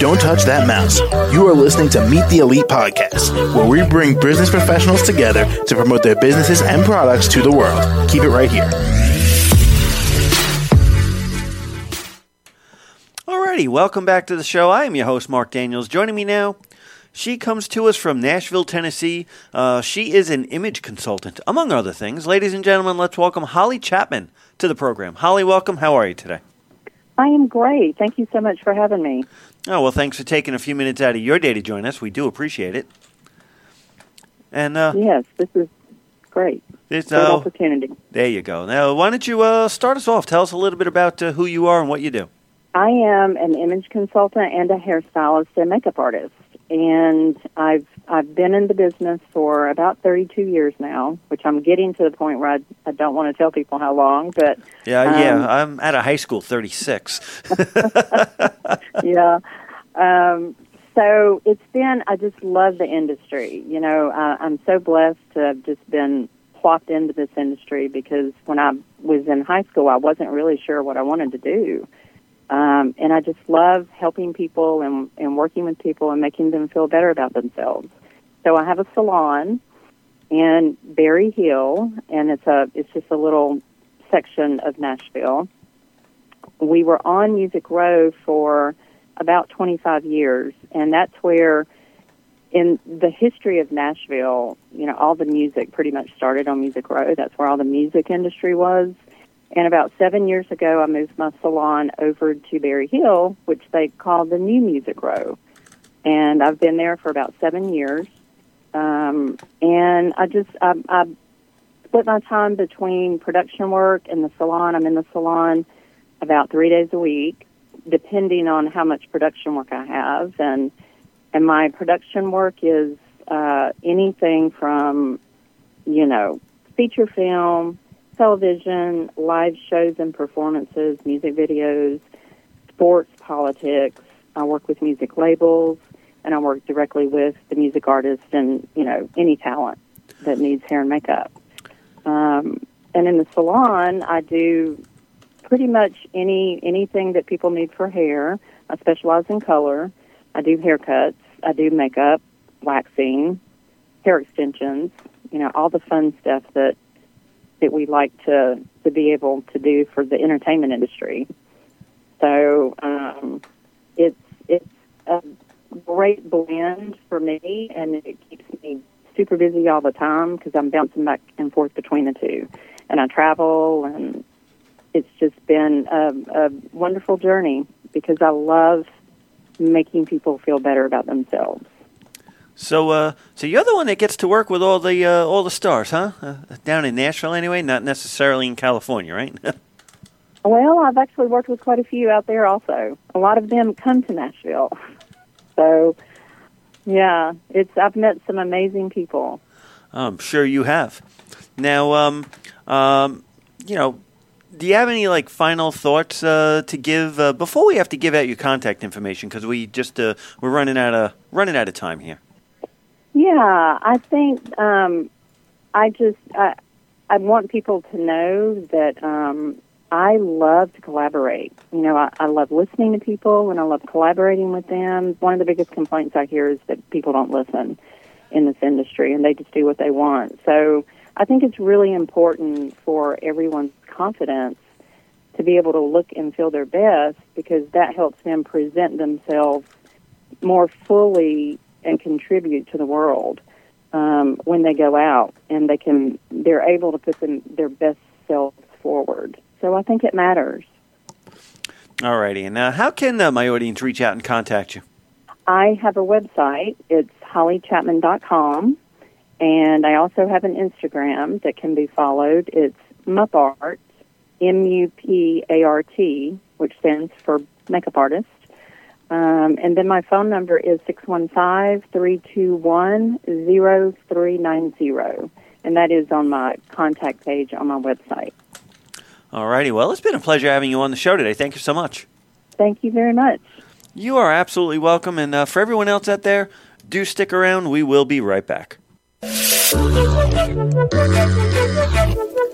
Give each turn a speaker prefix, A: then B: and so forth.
A: Don't touch that mouse. You are listening to Meet the Elite Podcast, where we bring business professionals together to promote their businesses and products to the world. Keep it right here.
B: Alrighty, welcome back to the show. I am your host, Mark Daniels. Joining me now, she comes to us from Nashville, Tennessee. Uh, she is an image consultant, among other things. Ladies and gentlemen, let's welcome Holly Chapman to the program. Holly, welcome. How are you today?
C: I am great. Thank you so much for having me.
B: Oh, well, thanks for taking a few minutes out of your day to join us. We do appreciate it. And uh,
C: yes, this is great.
B: It's, uh,
C: opportunity.
B: There you go. Now, why don't you uh, start us off? Tell us a little bit about uh, who you are and what you do.
C: I am an image consultant and a hairstylist and makeup artist, and I've I've been in the business for about 32 years now, which I'm getting to the point where I, I don't want to tell people how long, but
B: Yeah,
C: um,
B: yeah. I'm at a high school, 36.
C: yeah. Um, so it's been, I just love the industry. You know, uh, I'm so blessed to have just been plopped into this industry because when I was in high school, I wasn't really sure what I wanted to do. Um, and I just love helping people and, and working with people and making them feel better about themselves. So I have a salon in Berry Hill, and it's a it's just a little section of Nashville. We were on Music Row for about 25 years, and that's where, in the history of Nashville, you know, all the music pretty much started on Music Row. That's where all the music industry was. And about seven years ago, I moved my salon over to Berry Hill, which they call the New Music Row. And I've been there for about seven years. Um, and I just, I, I split my time between production work and the salon. I'm in the salon about three days a week, depending on how much production work I have. And, and my production work is uh, anything from, you know, feature film, television, live shows and performances, music videos, sports, politics. I work with music labels, and I work directly with the music artist and you know any talent that needs hair and makeup. Um, and in the salon, I do pretty much any anything that people need for hair. I specialize in color. I do haircuts. I do makeup, waxing, hair extensions. You know all the fun stuff that that we like to to be able to do for the entertainment industry. So um, it's it's a great blend for me, and it keeps me super busy all the time because I'm bouncing back and forth between the two, and I travel, and it's just been a, a wonderful journey because I love making people feel better about themselves.
B: So, uh, so you're the one that gets to work with all the uh, all the stars, huh? Uh, down in Nashville, anyway. Not necessarily in California, right?
C: Well, I've actually worked with quite a few out there also. A lot of them come to Nashville. So, yeah, it's I've met some amazing people.
B: I'm sure you have. Now, um, um, you know, do you have any like final thoughts uh, to give uh, before we have to give out your contact information because we just uh, we're running out of running out of time here.
C: Yeah, I think um, I just I, I want people to know that um, I love to collaborate. You know, I, I love listening to people and I love collaborating with them. One of the biggest complaints I hear is that people don't listen in this industry and they just do what they want. So I think it's really important for everyone's confidence to be able to look and feel their best because that helps them present themselves more fully and contribute to the world um, when they go out and they can they're able to put them their best selves forward. So I think it matters.
B: Alrighty, and uh, how can uh, my audience reach out and contact you?
C: I have a website. It's hollychapman.com, and I also have an Instagram that can be followed. It's Mupart, M U P A R T, which stands for makeup artist. Um, and then my phone number is 615-321-0390. And that is on my contact page on my website.
B: Alrighty, well, it's been a pleasure having you on the show today. Thank you so much.
C: Thank you very much.
B: You are absolutely welcome. And uh, for everyone else out there, do stick around. We will be right back.